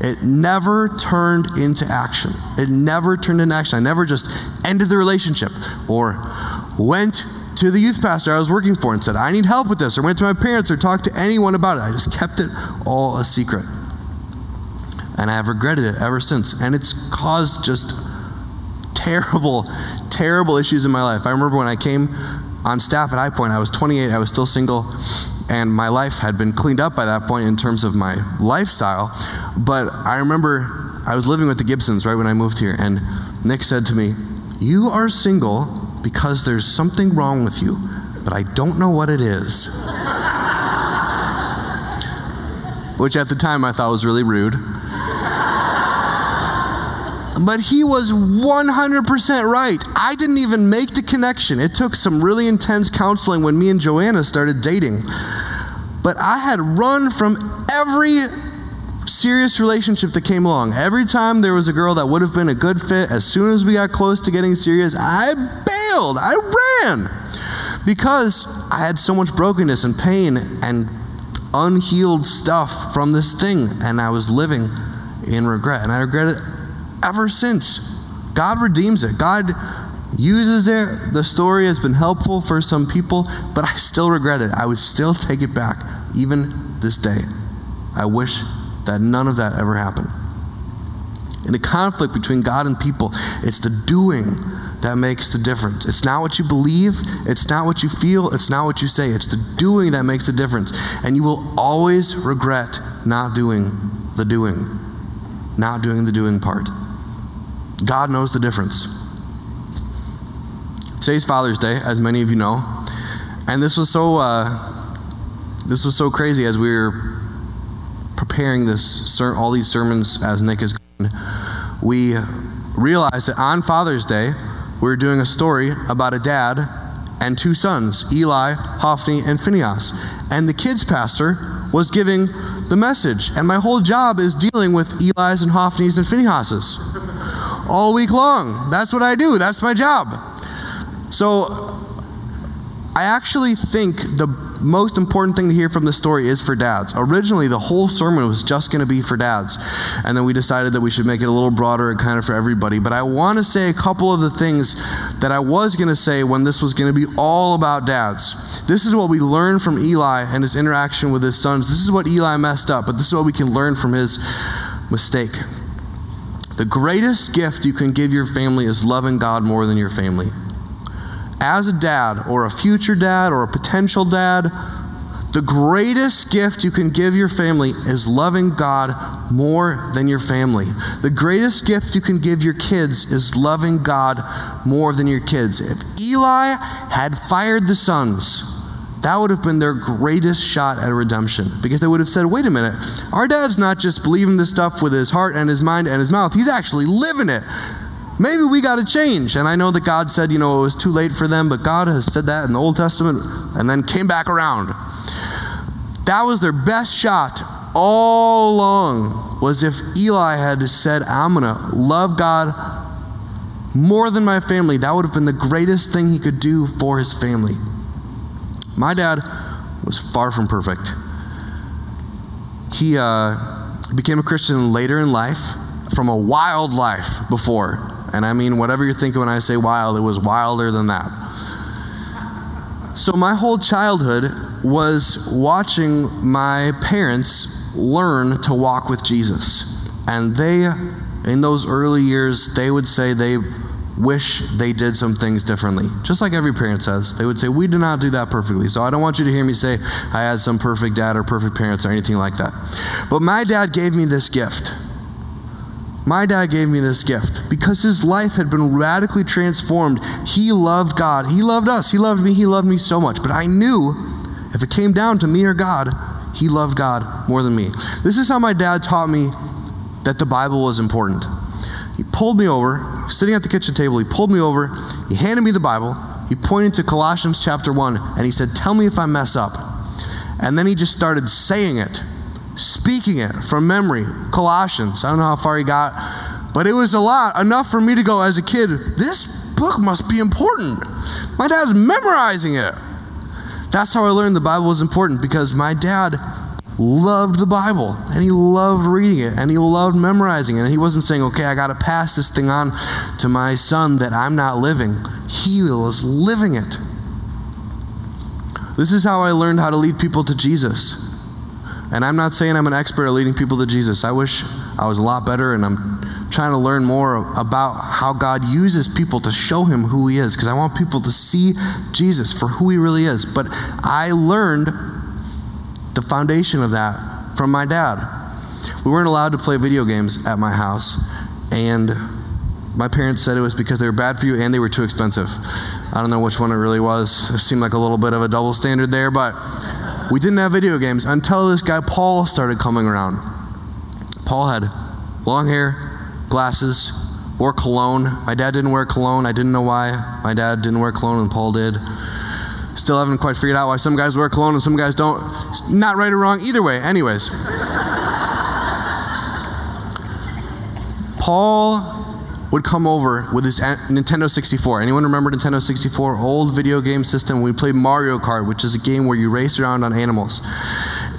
It never turned into action. It never turned into action. I never just ended the relationship or went to the youth pastor I was working for and said, I need help with this, or went to my parents or talked to anyone about it. I just kept it all a secret. And I have regretted it ever since. And it's caused just terrible, terrible issues in my life. I remember when I came on staff at High I was 28, I was still single, and my life had been cleaned up by that point in terms of my lifestyle. But I remember I was living with the Gibsons right when I moved here, and Nick said to me, You are single because there's something wrong with you, but I don't know what it is. Which at the time I thought was really rude. But he was 100% right. I didn't even make the connection. It took some really intense counseling when me and Joanna started dating. But I had run from every serious relationship that came along. Every time there was a girl that would have been a good fit, as soon as we got close to getting serious, I bailed. I ran because I had so much brokenness and pain and unhealed stuff from this thing, and I was living in regret. And I regret it ever since. God redeems it. God uses it. The story has been helpful for some people, but I still regret it. I would still take it back, even this day. I wish that none of that ever happened. In a conflict between God and people, it's the doing that makes the difference. It's not what you believe, it's not what you feel, it's not what you say. It's the doing that makes the difference. And you will always regret not doing the doing, not doing the doing part. God knows the difference. Today's Father's Day, as many of you know, and this was so uh, this was so crazy as we were preparing this all these sermons as Nick is. We realized that on Father's Day we were doing a story about a dad and two sons, Eli, Hophni, and Phinehas. And the kids pastor was giving the message. And my whole job is dealing with Eli's and Hophni's and Phinehas's all week long. That's what I do. That's my job. So I actually think the most important thing to hear from the story is for dads. Originally, the whole sermon was just going to be for dads. And then we decided that we should make it a little broader and kind of for everybody. But I want to say a couple of the things that I was going to say when this was going to be all about dads. This is what we learned from Eli and his interaction with his sons. This is what Eli messed up, but this is what we can learn from his mistake. The greatest gift you can give your family is loving God more than your family as a dad or a future dad or a potential dad, the greatest gift you can give your family is loving God more than your family. The greatest gift you can give your kids is loving God more than your kids. If Eli had fired the sons, that would have been their greatest shot at redemption because they would have said, wait a minute, our dad's not just believing this stuff with his heart and his mind and his mouth, he's actually living it. Maybe we got to change. And I know that God said, you know, it was too late for them, but God has said that in the Old Testament and then came back around. That was their best shot all along was if Eli had said, I'm going to love God more than my family. That would have been the greatest thing he could do for his family. My dad was far from perfect. He uh, became a Christian later in life from a wild life before. And I mean, whatever you're thinking when I say wild, it was wilder than that. So, my whole childhood was watching my parents learn to walk with Jesus. And they, in those early years, they would say they wish they did some things differently. Just like every parent says. They would say, We do not do that perfectly. So I don't want you to hear me say I had some perfect dad or perfect parents or anything like that. But my dad gave me this gift. My dad gave me this gift because his life had been radically transformed. He loved God. He loved us. He loved me. He loved me so much. But I knew if it came down to me or God, he loved God more than me. This is how my dad taught me that the Bible was important. He pulled me over, sitting at the kitchen table, he pulled me over, he handed me the Bible, he pointed to Colossians chapter 1, and he said, Tell me if I mess up. And then he just started saying it speaking it from memory. Colossians. I don't know how far he got, but it was a lot, enough for me to go as a kid, this book must be important. My dad's memorizing it. That's how I learned the Bible was important because my dad loved the Bible and he loved reading it and he loved memorizing it. And he wasn't saying, okay, I got to pass this thing on to my son that I'm not living. He was living it. This is how I learned how to lead people to Jesus. And I'm not saying I'm an expert at leading people to Jesus. I wish I was a lot better, and I'm trying to learn more about how God uses people to show him who he is, because I want people to see Jesus for who he really is. But I learned the foundation of that from my dad. We weren't allowed to play video games at my house, and my parents said it was because they were bad for you and they were too expensive. I don't know which one it really was. It seemed like a little bit of a double standard there, but we didn't have video games until this guy Paul started coming around. Paul had long hair, glasses, wore cologne. My dad didn't wear cologne. I didn't know why. My dad didn't wear cologne and Paul did. Still haven't quite figured out why some guys wear cologne and some guys don't. It's Not right or wrong either way. Anyways. Paul would come over with his Nintendo 64. Anyone remember Nintendo 64? Old video game system. We played Mario Kart, which is a game where you race around on animals.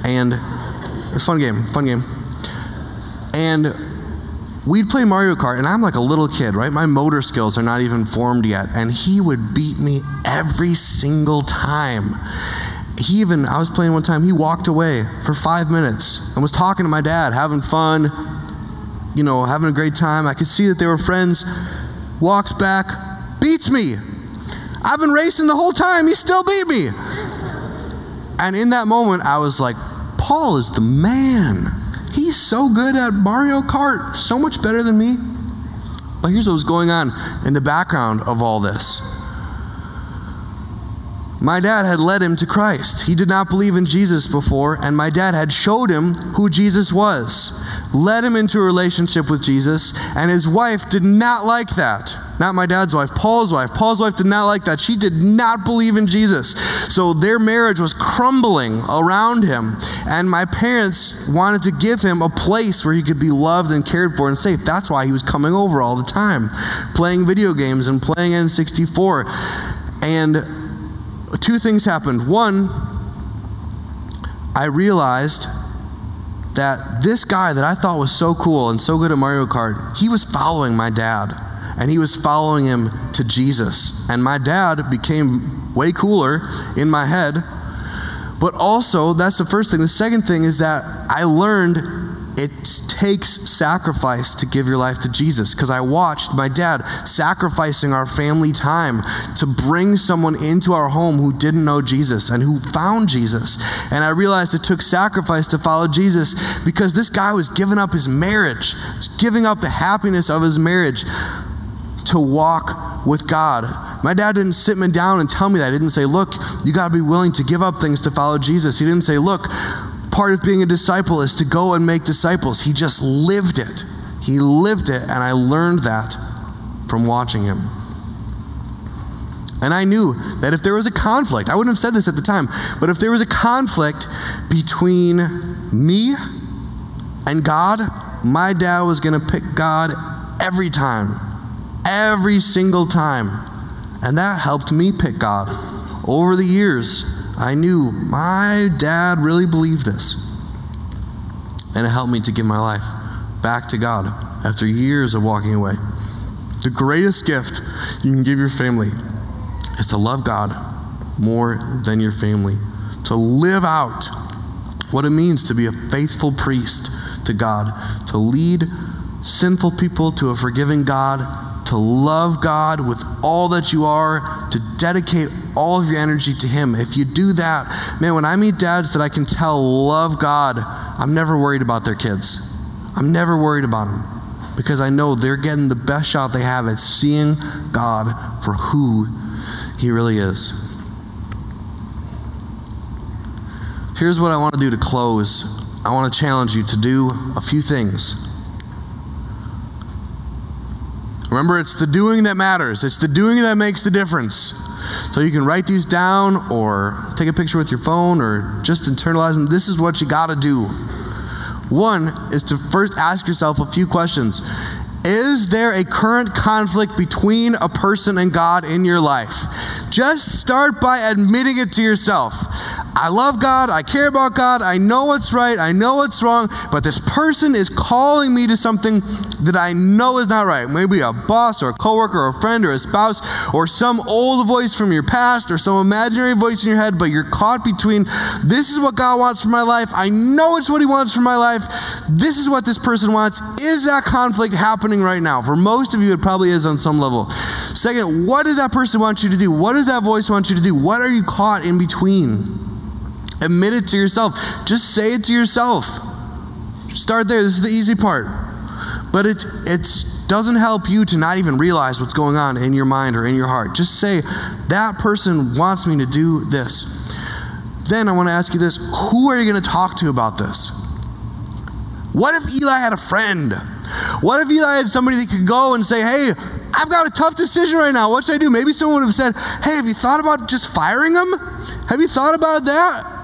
And it's a fun game, fun game. And we'd play Mario Kart, and I'm like a little kid, right? My motor skills are not even formed yet. And he would beat me every single time. He even, I was playing one time, he walked away for five minutes and was talking to my dad, having fun, you know, having a great time. I could see that they were friends. Walks back, beats me. I've been racing the whole time. He still beat me. And in that moment, I was like, Paul is the man. He's so good at Mario Kart, so much better than me. But here's what was going on in the background of all this. My dad had led him to Christ. He did not believe in Jesus before, and my dad had showed him who Jesus was, led him into a relationship with Jesus, and his wife did not like that. Not my dad's wife, Paul's wife. Paul's wife did not like that. She did not believe in Jesus. So their marriage was crumbling around him, and my parents wanted to give him a place where he could be loved and cared for and safe. That's why he was coming over all the time, playing video games and playing N64. And two things happened. One, I realized that this guy that I thought was so cool and so good at Mario Kart, he was following my dad. And he was following him to Jesus. And my dad became way cooler in my head. But also, that's the first thing. The second thing is that I learned it takes sacrifice to give your life to Jesus because I watched my dad sacrificing our family time to bring someone into our home who didn't know Jesus and who found Jesus. And I realized it took sacrifice to follow Jesus because this guy was giving up his marriage, giving up the happiness of his marriage to walk with God. My dad didn't sit me down and tell me that. He didn't say, Look, you got to be willing to give up things to follow Jesus. He didn't say, Look, part of being a disciple is to go and make disciples. He just lived it. He lived it, and I learned that from watching him. And I knew that if there was a conflict, I wouldn't have said this at the time, but if there was a conflict between me and God, my dad was going to pick God every time. Every single time. And that helped me pick God. Over the years, I knew my dad really believed this. And it helped me to give my life back to God after years of walking away. The greatest gift you can give your family is to love God more than your family, to live out what it means to be a faithful priest to God, to lead sinful people to a forgiving God to love God with all that you are, to dedicate all of your energy to Him. If you do that, man, when I meet dads that I can tell love God, I'm never worried about their kids. I'm never worried about them because I know they're getting the best shot they have at seeing God for who He really is. Here's what I want to do to close I want to challenge you to do a few things. Remember, it's the doing that matters. It's the doing that makes the difference. So you can write these down or take a picture with your phone or just internalize them. This is what you got to do. One is to first ask yourself a few questions. Is there a current conflict between a person and God in your life? Just start by admitting it to yourself. I love God, I care about God, I know what's right, I know what's wrong, but this person is calling me to something that I know is not right. Maybe a boss or a coworker or a friend or a spouse or some old voice from your past or some imaginary voice in your head, but you're caught between this is what God wants for my life, I know it's what He wants for my life, this is what this person wants. Is that conflict happening right now? For most of you, it probably is on some level. Second, what does that person want you to do? What does that voice want you to do? What are you caught in between? Admit it to yourself. Just say it to yourself. Start there. This is the easy part. But it it's, doesn't help you to not even realize what's going on in your mind or in your heart. Just say, that person wants me to do this. Then I want to ask you this who are you going to talk to about this? What if Eli had a friend What if Eli had somebody that could go and say, hey, I've got a tough decision right now. What should I do? Maybe someone would have said, hey, have you thought about just firing him? Have you thought about that?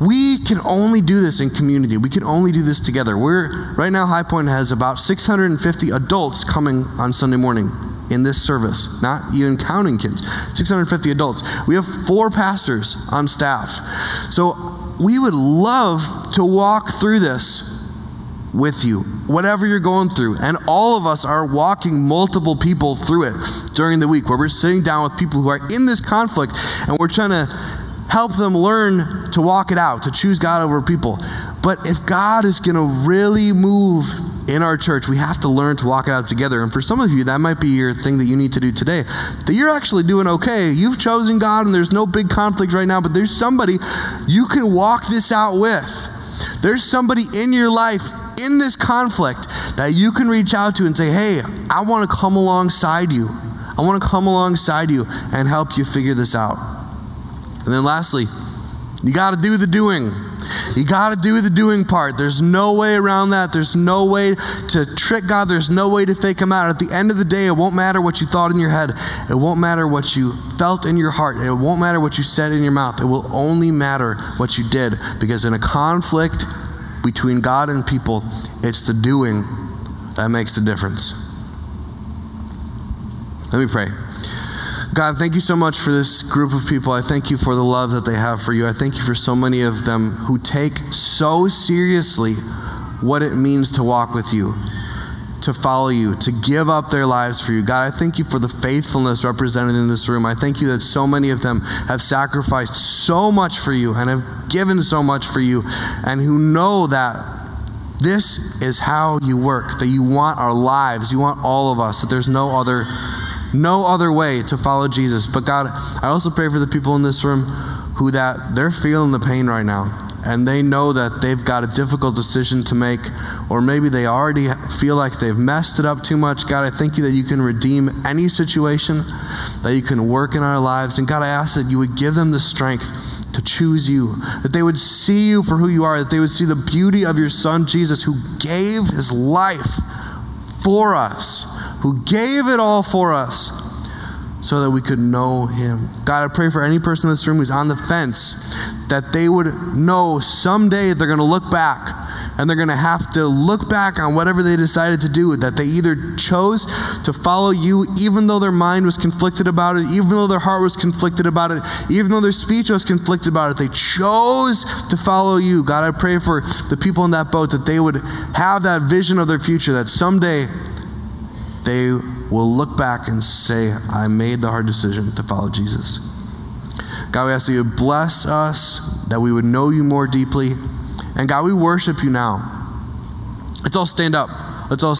We can only do this in community. We can only do this together. We're right now High Point has about 650 adults coming on Sunday morning in this service, not even counting kids. 650 adults. We have four pastors on staff. So we would love to walk through this with you, whatever you're going through. And all of us are walking multiple people through it during the week where we're sitting down with people who are in this conflict and we're trying to help them learn to walk it out, to choose God over people. But if God is going to really move in our church, we have to learn to walk it out together. And for some of you, that might be your thing that you need to do today. That you're actually doing okay. You've chosen God and there's no big conflict right now, but there's somebody you can walk this out with. There's somebody in your life in this conflict that you can reach out to and say, hey, I want to come alongside you. I want to come alongside you and help you figure this out. And then lastly, you got to do the doing. You got to do the doing part. There's no way around that. There's no way to trick God. There's no way to fake Him out. At the end of the day, it won't matter what you thought in your head. It won't matter what you felt in your heart. It won't matter what you said in your mouth. It will only matter what you did. Because in a conflict between God and people, it's the doing that makes the difference. Let me pray. God, thank you so much for this group of people. I thank you for the love that they have for you. I thank you for so many of them who take so seriously what it means to walk with you, to follow you, to give up their lives for you. God, I thank you for the faithfulness represented in this room. I thank you that so many of them have sacrificed so much for you and have given so much for you, and who know that this is how you work, that you want our lives, you want all of us, that there's no other no other way to follow Jesus. But God, I also pray for the people in this room who that they're feeling the pain right now and they know that they've got a difficult decision to make or maybe they already feel like they've messed it up too much. God, I thank you that you can redeem any situation, that you can work in our lives. And God, I ask that you would give them the strength to choose you, that they would see you for who you are, that they would see the beauty of your son Jesus who gave his life for us who gave it all for us so that we could know him. God, I pray for any person in this room who's on the fence that they would know someday they're going to look back and they're going to have to look back on whatever they decided to do, that they either chose to follow you even though their mind was conflicted about it, even though their heart was conflicted about it, even though their speech was conflicted about it. They chose to follow you. God, I pray for the people in that boat that they would have that vision of their future, that someday they will look back and say, I made the hard decision to follow Jesus. God, we ask that you bless us, that we would know you more deeply. And God, we worship you now. Let's all stand up. Let's all